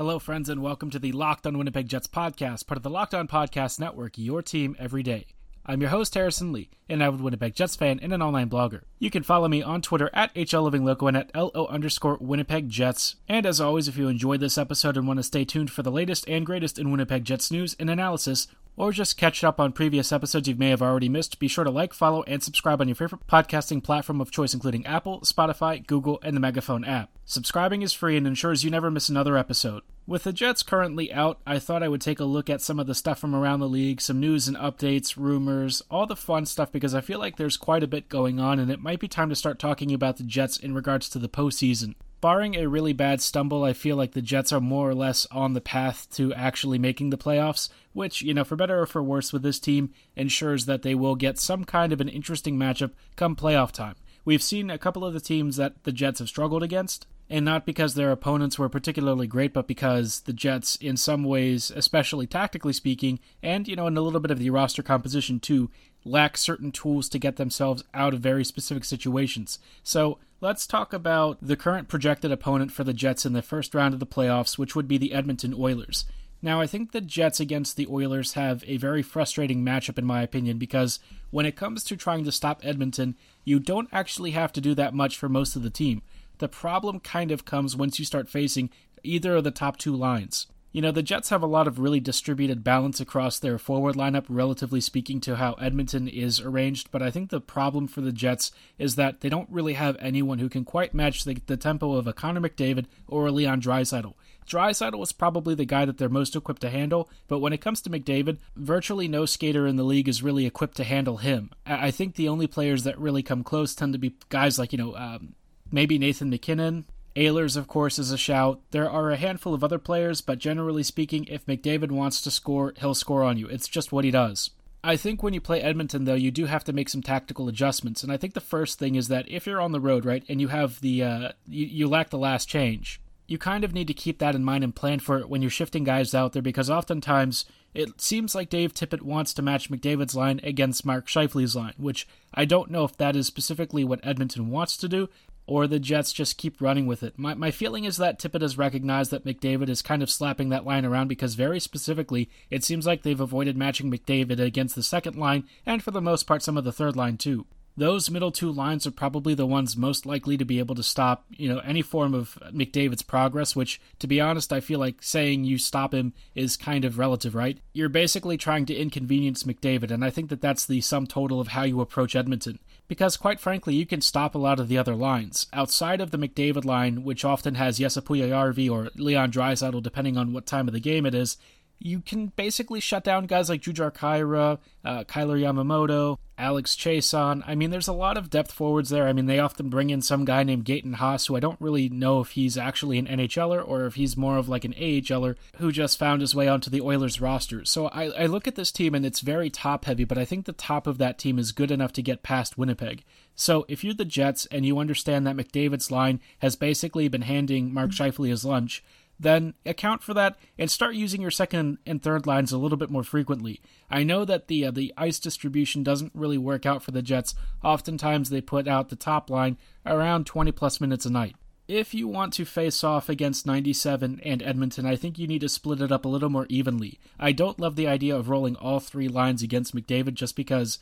Hello, friends, and welcome to the Locked On Winnipeg Jets podcast, part of the Locked On Podcast Network, your team every day. I'm your host, Harrison Lee, an avid Winnipeg Jets fan and an online blogger. You can follow me on Twitter at HLLivingLoco and at LO underscore Winnipeg Jets. And as always, if you enjoyed this episode and want to stay tuned for the latest and greatest in Winnipeg Jets news and analysis, or just catch up on previous episodes you may have already missed, be sure to like, follow, and subscribe on your favorite podcasting platform of choice, including Apple, Spotify, Google, and the Megaphone app. Subscribing is free and ensures you never miss another episode. With the Jets currently out, I thought I would take a look at some of the stuff from around the league, some news and updates, rumors, all the fun stuff, because I feel like there's quite a bit going on, and it might be time to start talking about the Jets in regards to the postseason barring a really bad stumble, I feel like the Jets are more or less on the path to actually making the playoffs, which, you know, for better or for worse with this team, ensures that they will get some kind of an interesting matchup come playoff time. We've seen a couple of the teams that the Jets have struggled against, and not because their opponents were particularly great, but because the Jets, in some ways, especially tactically speaking, and, you know, in a little bit of the roster composition too, lack certain tools to get themselves out of very specific situations. So let's talk about the current projected opponent for the Jets in the first round of the playoffs, which would be the Edmonton Oilers. Now, I think the Jets against the Oilers have a very frustrating matchup, in my opinion, because when it comes to trying to stop Edmonton, you don't actually have to do that much for most of the team. The problem kind of comes once you start facing either of the top two lines. You know, the Jets have a lot of really distributed balance across their forward lineup, relatively speaking to how Edmonton is arranged, but I think the problem for the Jets is that they don't really have anyone who can quite match the, the tempo of a Connor McDavid or a Leon Draisaitl. Draisaitl is probably the guy that they're most equipped to handle, but when it comes to McDavid, virtually no skater in the league is really equipped to handle him. I think the only players that really come close tend to be guys like, you know, um, maybe Nathan MacKinnon, Ehlers, of course, is a shout. There are a handful of other players, but generally speaking, if McDavid wants to score, he'll score on you. It's just what he does. I think when you play Edmonton, though, you do have to make some tactical adjustments. And I think the first thing is that if you're on the road, right, and you have the, uh, you, you lack the last change, you kind of need to keep that in mind and plan for it when you're shifting guys out there because oftentimes it seems like Dave Tippett wants to match McDavid's line against Mark Scheifele's line, which I don't know if that is specifically what Edmonton wants to do, or the Jets just keep running with it. My, my feeling is that Tippett has recognized that McDavid is kind of slapping that line around because, very specifically, it seems like they've avoided matching McDavid against the second line and, for the most part, some of the third line, too. Those middle two lines are probably the ones most likely to be able to stop, you know, any form of McDavid's progress, which, to be honest, I feel like saying you stop him is kind of relative, right? You're basically trying to inconvenience McDavid, and I think that that's the sum total of how you approach Edmonton because quite frankly, you can stop a lot of the other lines. Outside of the McDavid line, which often has Jesse Puljujarvi or Leon Draisaitl, depending on what time of the game it is, you can basically shut down guys like Jujhar Khaira, uh, Kailer Yamamoto, Alex Chiasson. I mean, there's a lot of depth forwards there. I mean, they often bring in some guy named Gaetan Haas, who I don't really know if he's actually an NHLer or if he's more of like an AHLer who just found his way onto the Oilers roster. So I, I look at this team and it's very top heavy, but I think the top of that team is good enough to get past Winnipeg. So if you're the Jets and you understand that McDavid's line has basically been handing Mark Scheifele his lunch, then account for that and start using your second and third lines a little bit more frequently. I know that the uh, the ice distribution doesn't really work out for the Jets. Oftentimes they put out the top line around 20 plus minutes a night. If you want to face off against 97 and Edmonton, I think you need to split it up a little more evenly. I don't love the idea of rolling all three lines against McDavid just because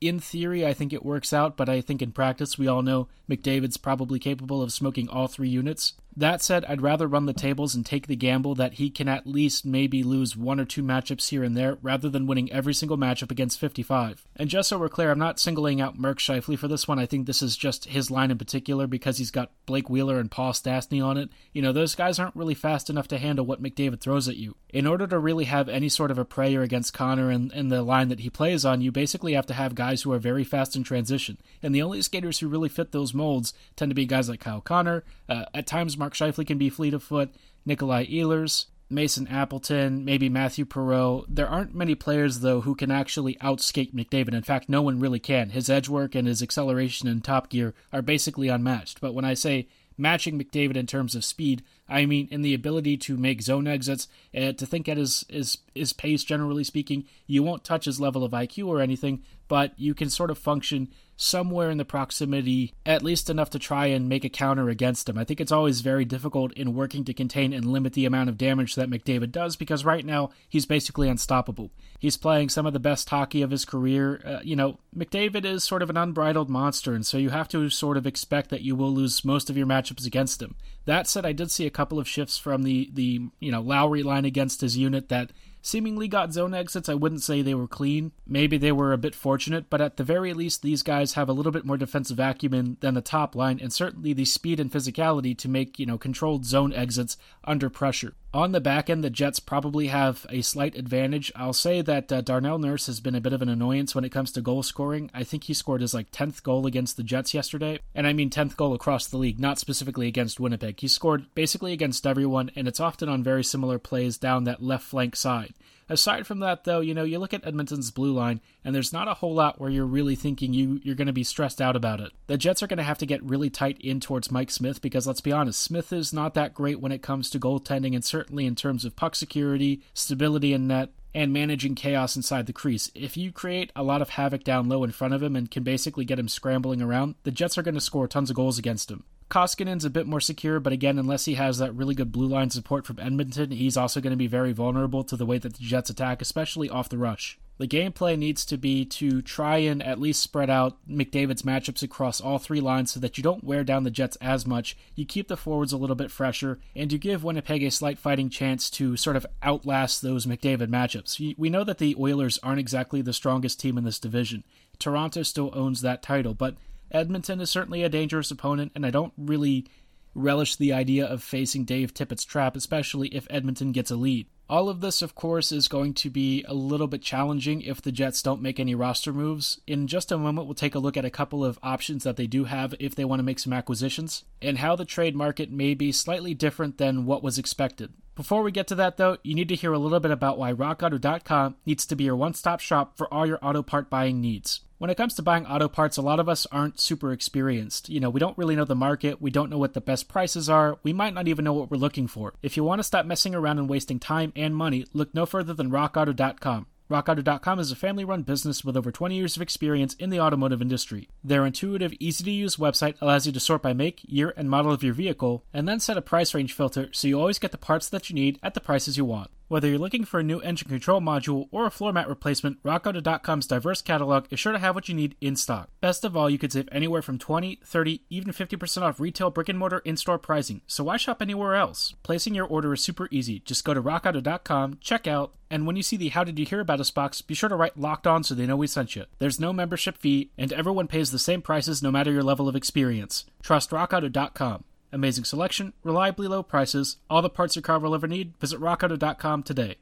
in theory, I think it works out, but I think in practice, we all know McDavid's probably capable of smoking all three units. That said, I'd rather run the tables and take the gamble that he can at least maybe lose one or two matchups here and there rather than winning every single matchup against 55. And just so we're clear, I'm not singling out Mark Scheifele for this one. I think this is just his line in particular because he's got Blake Wheeler and Paul Stastny on it. You know, those guys aren't really fast enough to handle what McDavid throws at you. In order to really have any sort of a prayer against Connor and, and the line that he plays on, you basically have to have guys who are very fast in transition. And the only skaters who really fit those molds tend to be guys like Kyle Connor, uh, at times Mark Scheifele can be fleet of foot, Nikolai Ehlers, Mason Appleton, maybe Mathieu Perreault. There aren't many players, though, who can actually outskate McDavid. In fact, no one really can. His edge work and his acceleration in top gear are basically unmatched. But when I say matching McDavid in terms of speed, I mean in the ability to make zone exits, uh, to think at his, his, his pace, generally speaking. You won't touch his level of IQ or anything, but you can sort of function somewhere in the proximity, at least enough to try and make a counter against him. I think it's always very difficult in working to contain and limit the amount of damage that McDavid does because right now he's basically unstoppable. He's playing some of the best hockey of his career. Uh, you know, McDavid is sort of an unbridled monster, and so you have to sort of expect that you will lose most of your matchups against him. That said, I did see a couple of shifts from the the you know Lowry line against his unit that seemingly got zone exits. I wouldn't say they were clean. Maybe they were a bit fortunate, but at the very least, these guys have a little bit more defensive acumen than the top line, and certainly the speed and physicality to make, you know, controlled zone exits under pressure. On the back end, the Jets probably have a slight advantage. I'll say that uh, Darnell Nurse has been a bit of an annoyance when it comes to goal scoring. I think he scored his like 10th goal against the Jets yesterday, and I mean 10th goal across the league, not specifically against Winnipeg. He scored basically against everyone, and it's often on very similar plays down that left flank side. Aside from that, though, you know, you look at Edmonton's blue line, and there's not a whole lot where you're really thinking you you're going to be stressed out about it. The Jets are going to have to get really tight in towards Mike Smith because let's be honest, Smith is not that great when it comes to goaltending, and certainly in terms of puck security, stability in net, and managing chaos inside the crease. If you create a lot of havoc down low in front of him and can basically get him scrambling around, the Jets are going to score tons of goals against him. Koskinen's a bit more secure, but again, unless he has that really good blue line support from Edmonton, he's also going to be very vulnerable to the way that the Jets attack, especially off the rush. The gameplay needs to be to try and at least spread out McDavid's matchups across all three lines so that you don't wear down the Jets as much, you keep the forwards a little bit fresher, and you give Winnipeg a slight fighting chance to sort of outlast those McDavid matchups. We know that the Oilers aren't exactly the strongest team in this division. Toronto still owns that title, but Edmonton is certainly a dangerous opponent, and I don't really relish the idea of facing Dave Tippett's trap, especially if Edmonton gets a lead. All of this, of course, is going to be a little bit challenging if the Jets don't make any roster moves. In just a moment, we'll take a look at a couple of options that they do have if they want to make some acquisitions, and how the trade market may be slightly different than what was expected. Before we get to that, though, you need to hear a little bit about why RockAuto.com needs to be your one stop shop for all your auto part buying needs when it comes to buying auto parts, a lot of us aren't super experienced. You know, we don't really know the market, we don't know what the best prices are, we might not even know what we're looking for. If you want to stop messing around and wasting time and money, look no further than rockauto.com. RockAuto.com is a family run business with over 20 years of experience in the automotive industry. Their intuitive, easy to use website allows you to sort by make, year, and model of your vehicle, and then set a price range filter so you always get the parts that you need at the prices you want. Whether you're looking for a new engine control module or a floor mat replacement, RockAuto.com's diverse catalog is sure to have what you need in stock. Best of all, you could save anywhere from 20, 30, even 50% off retail brick and mortar in store pricing, so why shop anywhere else? Placing your order is super easy. Just go to RockAuto.com, check out, and when you see the How Did You Hear About Us box, be sure to write Locked On so they know we sent you. There's no membership fee, and everyone pays the same prices no matter your level of experience. Trust RockAuto.com. Amazing selection, reliably low prices, all the parts your car will ever need. Visit rockauto.com today.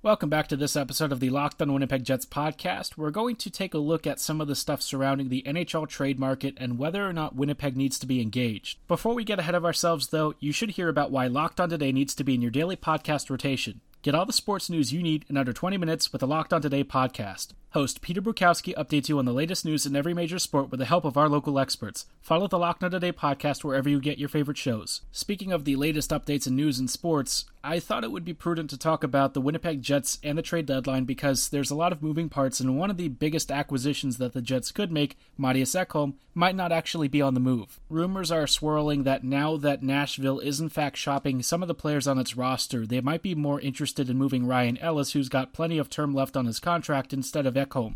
Welcome back to this episode of the Locked on Winnipeg Jets podcast. We're going to take a look at some of the stuff surrounding the NHL trade market and whether or not Winnipeg needs to be engaged. Before we get ahead of ourselves, though, you should hear about why Locked on Today needs to be in your daily podcast rotation. Get all the sports news you need in under 20 minutes with the Locked On Today podcast. Host Peter Bukowski updates you on the latest news in every major sport with the help of our local experts. Follow the Locked On Today podcast wherever you get your favorite shows. Speaking of the latest updates in news and sports, I thought it would be prudent to talk about the Winnipeg Jets and the trade deadline because there's a lot of moving parts, and one of the biggest acquisitions that the Jets could make, Mattias Ekholm, might not actually be on the move. Rumors are swirling that now that Nashville is in fact shopping some of the players on its roster, they might be more interested in moving Ryan Ellis, who's got plenty of term left on his contract, instead of Ekholm.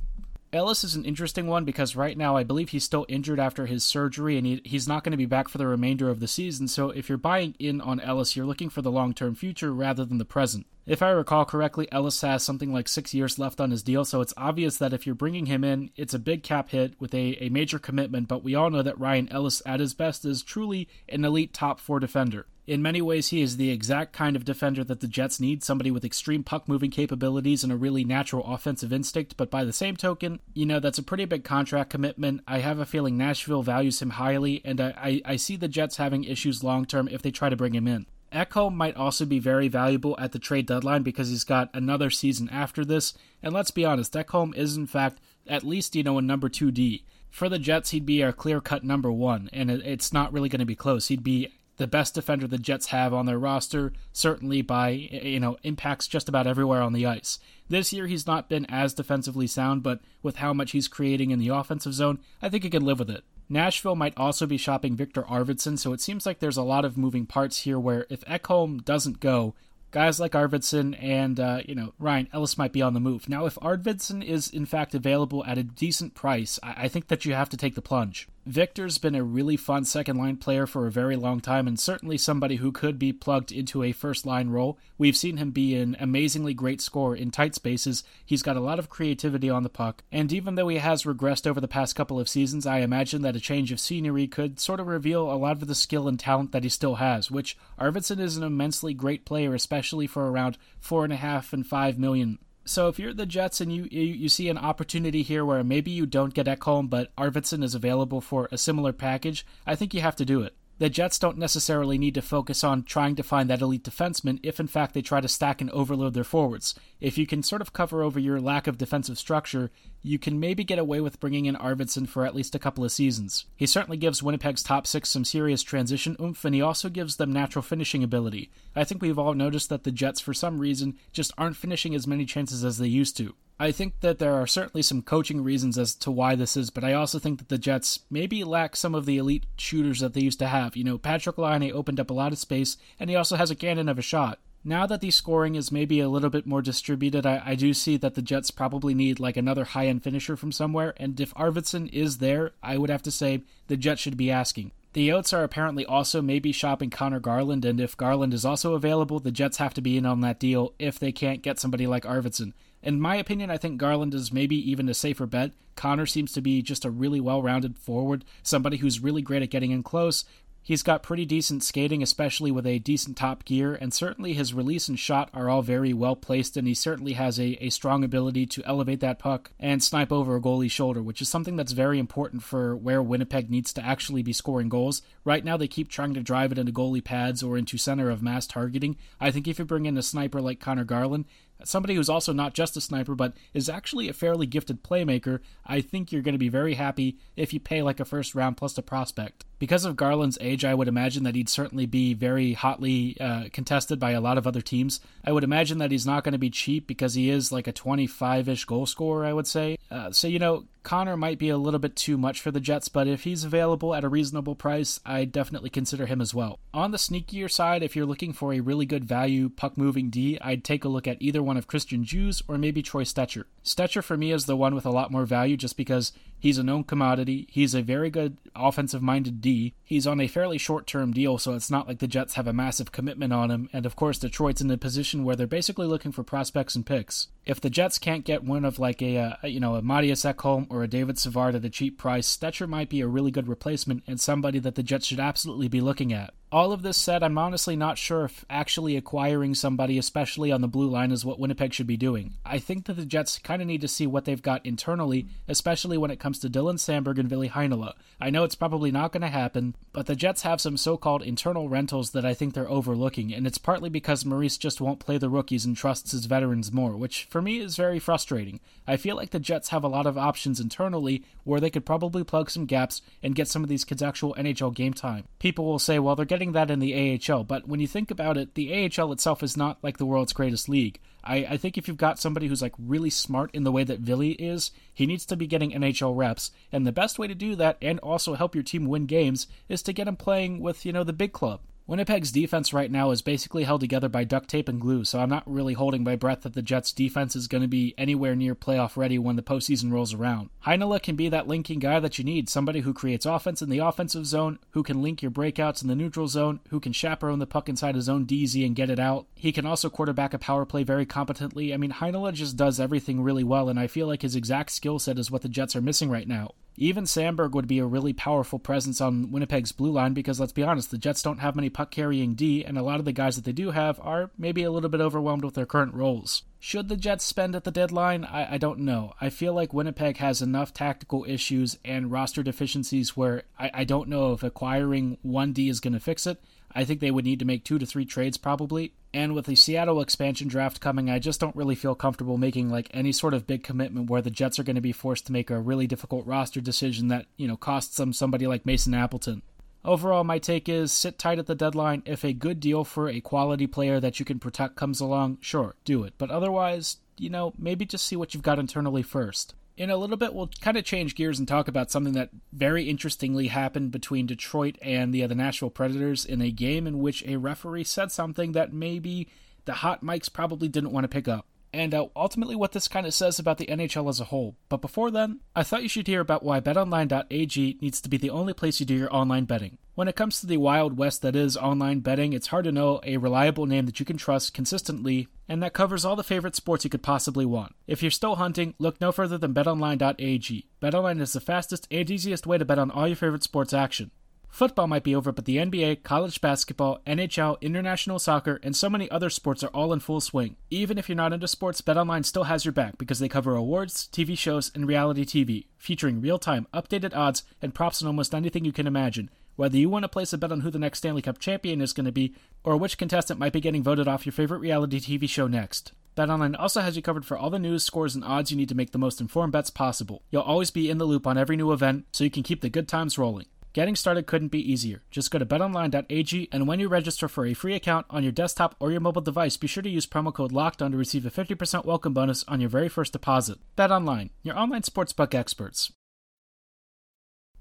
Ellis is an interesting one because right now I believe he's still injured after his surgery and he, he's not going to be back for the remainder of the season. So if you're buying in on Ellis, you're looking for the long term future rather than the present. If I recall correctly, Ellis has something like six years left on his deal, so it's obvious that if you're bringing him in, it's a big cap hit with a, a major commitment. But we all know that Ryan Ellis, at his best, is truly an elite top four defender. In many ways, he is the exact kind of defender that the Jets need somebody with extreme puck moving capabilities and a really natural offensive instinct. But by the same token, you know, that's a pretty big contract commitment. I have a feeling Nashville values him highly, and I, I, I see the Jets having issues long term if they try to bring him in. Ekholm might also be very valuable at the trade deadline because he's got another season after this. And let's be honest, Ekholm is in fact at least, you know, a number 2D. For the Jets, he'd be our clear cut number one, and it's not really going to be close. He'd be the best defender the Jets have on their roster, certainly by, you know, impacts just about everywhere on the ice. This year, he's not been as defensively sound, but with how much he's creating in the offensive zone, I think he can live with it. Nashville might also be shopping Viktor Arvidsson, so it seems like there's a lot of moving parts here where if Ekholm doesn't go, guys like Arvidsson and uh, you know Ryan Ellis might be on the move. Now, if Arvidsson is in fact available at a decent price, I, I think that you have to take the plunge. Viktor's been a really fun second line player for a very long time and certainly somebody who could be plugged into a first line role. We've seen him be an amazingly great scorer in tight spaces. He's got a lot of creativity on the puck, and even though he has regressed over the past couple of seasons, I imagine that a change of scenery could sort of reveal a lot of the skill and talent that he still has, which Arvidsson is an immensely great player, especially for around four and a half and five million so if you're the Jets and you, you, you see an opportunity here where maybe you don't get Ekholm, but Arvidsson is available for a similar package, I think you have to do it the Jets don't necessarily need to focus on trying to find that elite defenseman if, in fact, they try to stack and overload their forwards. If you can sort of cover over your lack of defensive structure, you can maybe get away with bringing in Arvidsson for at least a couple of seasons. He certainly gives Winnipeg's top six some serious transition oomph, and he also gives them natural finishing ability. I think we've all noticed that the Jets, for some reason, just aren't finishing as many chances as they used to. I think that there are certainly some coaching reasons as to why this is, but I also think that the Jets maybe lack some of the elite shooters that they used to have. You know, Patrik Laine opened up a lot of space, and he also has a cannon of a shot. Now that the scoring is maybe a little bit more distributed, I, I do see that the Jets probably need like another high end finisher from somewhere, and if Arvidsson is there, I would have to say the Jets should be asking. The Yotes are apparently also maybe shopping Connor Garland, and if Garland is also available, the Jets have to be in on that deal if they can't get somebody like Arvidsson. In my opinion, I think Garland is maybe even a safer bet. Connor seems to be just a really well rounded forward, somebody who's really great at getting in close, He's got pretty decent skating, especially with a decent top gear, and certainly his release and shot are all very well placed, and he certainly has a, a strong ability to elevate that puck and snipe over a goalie's shoulder, which is something that's very important for where Winnipeg needs to actually be scoring goals. Right now, they keep trying to drive it into goalie pads or into center of mass targeting. I think if you bring in a sniper like Connor Garland, somebody who's also not just a sniper, but is actually a fairly gifted playmaker, I think you're going to be very happy if you pay like a first round plus a prospect. Because of Garland's age, I would imagine that he'd certainly be very hotly uh, contested by a lot of other teams. I would imagine that he's not going to be cheap because he is like a 25 ish goal scorer, I would say. Uh, so, you know, Connor might be a little bit too much for the Jets, but if he's available at a reasonable price, I'd definitely consider him as well. On the sneakier side, if you're looking for a really good value puck moving D, I'd take a look at either one of Christian Djoos or maybe Troy Stecher. Stecher for me is the one with a lot more value just because He's a known commodity. He's a very good offensive minded D. He's on a fairly short term deal, so it's not like the Jets have a massive commitment on him. And of course, Detroit's in a position where they're basically looking for prospects and picks. If the Jets can't get one of like a, uh, you know a Mattias Ekholm or a David Savard at a cheap price, Stecher might be a really good replacement and somebody that the Jets should absolutely be looking at. All of this said, I'm honestly not sure if actually acquiring somebody, especially on the blue line, is what Winnipeg should be doing. I think that the Jets kind of need to see what they've got internally, especially when it comes to Dylan Samberg and Ville Heinola. I know it's probably not going to happen, but the Jets have some so called internal rentals that I think they're overlooking, and it's partly because Maurice just won't play the rookies and trusts his veterans more, which for me is very frustrating. I feel like the Jets have a lot of options internally where they could probably plug some gaps and get some of these kids actual NHL game time. People will say, well, they're getting getting that in the AHL, but when you think about it, the AHL itself is not like the world's greatest league. I, I think if you've got somebody who's like really smart in the way that Ville is, he needs to be getting NHL reps, and the best way to do that and also help your team win games is to get him playing with, you know, the big club. Winnipeg's defense right now is basically held together by duct tape and glue, so I'm not really holding my breath that the Jets' defense is going to be anywhere near playoff ready when the postseason rolls around. Heinola can be that linking guy that you need, somebody who creates offense in the offensive zone, who can link your breakouts in the neutral zone, who can chaperone the puck inside his own DZ and get it out. He can also quarterback a power play very competently. I mean, Heinola just does everything really well, and I feel like his exact skill set is what the Jets are missing right now. Even Samberg would be a really powerful presence on Winnipeg's blue line because let's be honest, the Jets don't have many puck carrying D, and a lot of the guys that they do have are maybe a little bit overwhelmed with their current roles. Should the Jets spend at the deadline? I, I don't know. I feel like Winnipeg has enough tactical issues and roster deficiencies where I, I don't know if acquiring 1D is going to fix it. I think they would need to make two to three trades probably. And with the Seattle expansion draft coming, I just don't really feel comfortable making like any sort of big commitment where the Jets are going to be forced to make a really difficult roster decision that, you know, costs them somebody like Mason Appleton. Overall, my take is sit tight at the deadline. If a good deal for a quality player that you can protect comes along, sure, do it. But otherwise, you know, maybe just see what you've got internally first. In a little bit, we'll kind of change gears and talk about something that very interestingly happened between Detroit and the, the Nashville Predators in a game in which a referee said something that maybe the hot mics probably didn't want to pick up and uh, ultimately what this kind of says about the NHL as a whole. But before then, I thought you should hear about why betonline.ag needs to be the only place you do your online betting. When it comes to the wild west that is online betting, it's hard to know a reliable name that you can trust consistently and that covers all the favorite sports you could possibly want. If you're still hunting, look no further than betonline.ag. Betonline is the fastest and easiest way to bet on all your favorite sports action. Football might be over, but the NBA, college basketball, NHL, international soccer, and so many other sports are all in full swing. Even if you're not into sports, BetOnline still has your back because they cover awards, TV shows, and reality TV, featuring real-time, updated odds and props on almost anything you can imagine. Whether you want to place a bet on who the next Stanley Cup champion is going to be, or which contestant might be getting voted off your favorite reality TV show next. BetOnline also has you covered for all the news, scores, and odds you need to make the most informed bets possible. You'll always be in the loop on every new event, so you can keep the good times rolling. Getting started couldn't be easier. Just go to betonline.ag and when you register for a free account on your desktop or your mobile device, be sure to use promo code LOCKEDON to receive a 50% welcome bonus on your very first deposit. BetOnline, your online sportsbook experts.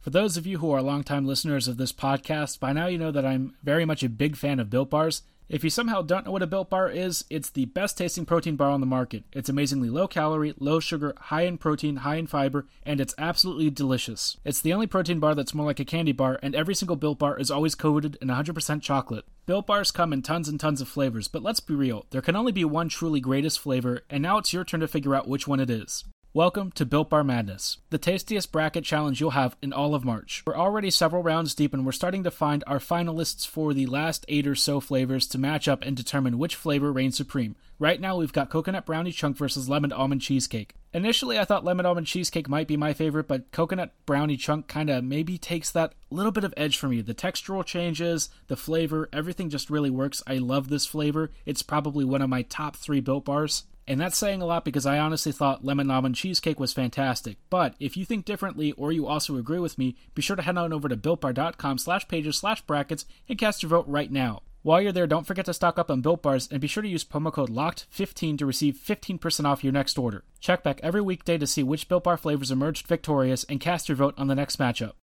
For those of you who are longtime listeners of this podcast, by now you know that I'm very much a big fan of Built Bars. If you somehow don't know what a Built Bar is, it's the best tasting protein bar on the market. It's amazingly low calorie, low sugar, high in protein, high in fiber, and it's absolutely delicious. It's the only protein bar that's more like a candy bar, and every single Built Bar is always coated in 100% chocolate. Built Bars come in tons and tons of flavors, but let's be real, there can only be one truly greatest flavor, and now it's your turn to figure out which one it is. Welcome to Built Bar Madness, the tastiest bracket challenge you'll have in all of March. We're already several rounds deep and we're starting to find our finalists for the last eight or so flavors to match up and determine which flavor reigns supreme. Right now, we've got coconut brownie chunk versus lemon almond cheesecake. Initially, I thought lemon almond cheesecake might be my favorite, but coconut brownie chunk kind of maybe takes that little bit of edge for me. The textural changes, the flavor, everything just really works. I love this flavor. It's probably one of my top three built bars. And that's saying a lot because I honestly thought lemon almond cheesecake was fantastic. But if you think differently or you also agree with me, be sure to head on over to builtbar.com slash pages slash brackets and cast your vote right now. While you're there, don't forget to stock up on Built Bars and be sure to use promo code LOCKED15 to receive 15% off your next order. Check back every weekday to see which Built Bar flavors emerged victorious and cast your vote on the next matchup.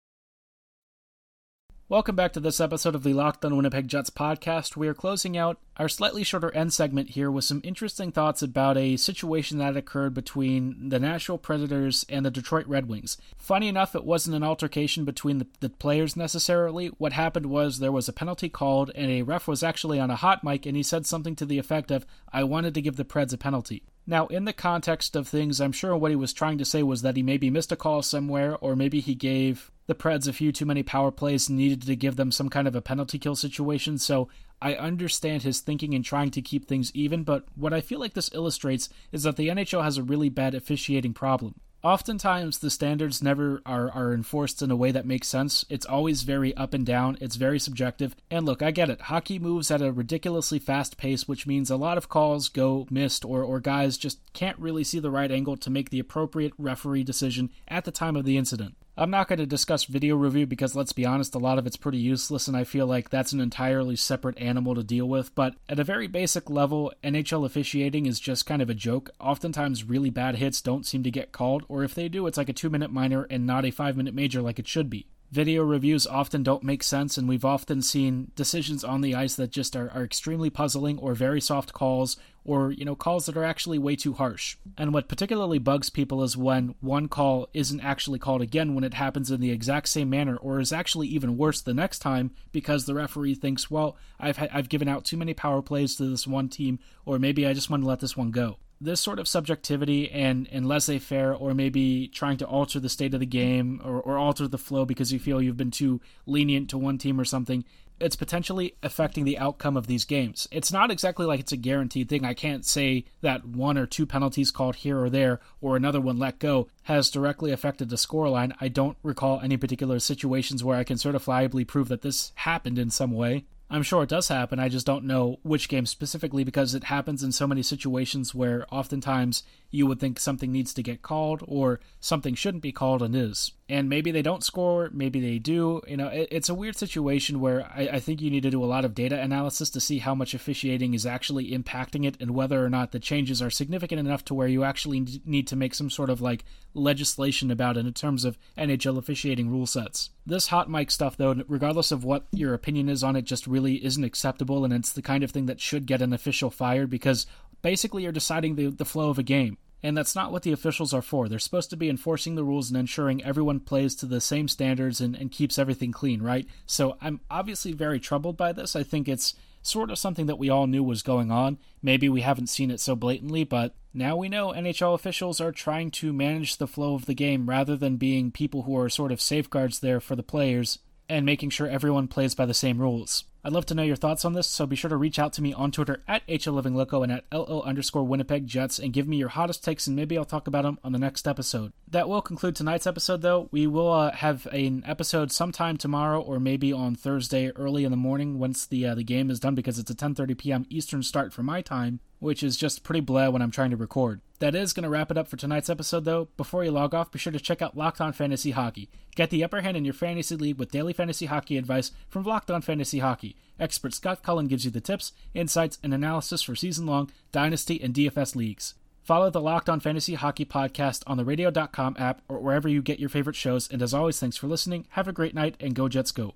Welcome back to this episode of the Locked on Winnipeg Jets podcast. We are closing out our slightly shorter end segment here with some interesting thoughts about a situation that occurred between the Nashville Predators and the Detroit Red Wings. Funny enough, it wasn't an altercation between the, the players necessarily. What happened was there was a penalty called, and a ref was actually on a hot mic, and he said something to the effect of, I wanted to give the Preds a penalty. Now, in the context of things, I'm sure what he was trying to say was that he maybe missed a call somewhere, or maybe he gave the Preds a few too many power plays needed to give them some kind of a penalty kill situation. So I understand his thinking in trying to keep things even, but what I feel like this illustrates is that the NHL has a really bad officiating problem. Oftentimes, the standards never are, are enforced in a way that makes sense. It's always very up and down, it's very subjective. And look, I get it. Hockey moves at a ridiculously fast pace, which means a lot of calls go missed, or, or guys just can't really see the right angle to make the appropriate referee decision at the time of the incident. I'm not going to discuss video review because let's be honest, a lot of it's pretty useless, and I feel like that's an entirely separate animal to deal with. But at a very basic level, NHL officiating is just kind of a joke. Oftentimes, really bad hits don't seem to get called, or if they do, it's like a two minute minor and not a five minute major like it should be video reviews often don't make sense, and we've often seen decisions on the ice that just are, are extremely puzzling or very soft calls or you know calls that are actually way too harsh. And what particularly bugs people is when one call isn't actually called again when it happens in the exact same manner or is actually even worse the next time because the referee thinks, well, I've ha- I've given out too many power plays to this one team or maybe I just want to let this one go this sort of subjectivity and, and laissez faire, or maybe trying to alter the state of the game or, or alter the flow because you feel you've been too lenient to one team or something, it's potentially affecting the outcome of these games. It's not exactly like it's a guaranteed thing. I can't say that one or two penalties called here or there or another one let go has directly affected the scoreline. I don't recall any particular situations where I can certifiably prove that this happened in some way. I'm sure it does happen. I just don't know which game specifically because it happens in so many situations where oftentimes you would think something needs to get called or something shouldn't be called and is. And maybe they don't score, maybe they do. You know, it, it's a weird situation where I, I think you need to do a lot of data analysis to see how much officiating is actually impacting it and whether or not the changes are significant enough to where you actually need to make some sort of like legislation about it in terms of NHL officiating rule sets. This hot mic stuff, though, regardless of what your opinion is on it, just really isn't acceptable, and it's the kind of thing that should get an official fired because basically you're deciding the, the flow of a game. And that's not what the officials are for. They're supposed to be enforcing the rules and ensuring everyone plays to the same standards and, and keeps everything clean, right? So I'm obviously very troubled by this. I think it's sort of something that we all knew was going on. Maybe we haven't seen it so blatantly, but now we know NHL officials are trying to manage the flow of the game rather than being people who are sort of safeguards there for the players and making sure everyone plays by the same rules. I'd love to know your thoughts on this, so be sure to reach out to me on Twitter at HLLivingLoco and at LO underscore Winnipeg Jets and give me your hottest takes, and maybe I'll talk about them on the next episode. That will conclude tonight's episode, though. We will uh, have an episode sometime tomorrow or maybe on Thursday early in the morning once the uh, the game is done because it's a 10:30 p.m. Eastern start for my time which is just pretty blah when I'm trying to record. That is going to wrap it up for tonight's episode, though. Before you log off, be sure to check out Locked On Fantasy Hockey. Get the upper hand in your fantasy league with daily fantasy hockey advice from Locked On Fantasy Hockey. Expert Scott Cullen gives you the tips, insights, and analysis for season long Dynasty and DFS leagues. Follow the Locked On Fantasy Hockey podcast on the radio.com app or wherever you get your favorite shows. And as always, thanks for listening. Have a great night and go Jets go.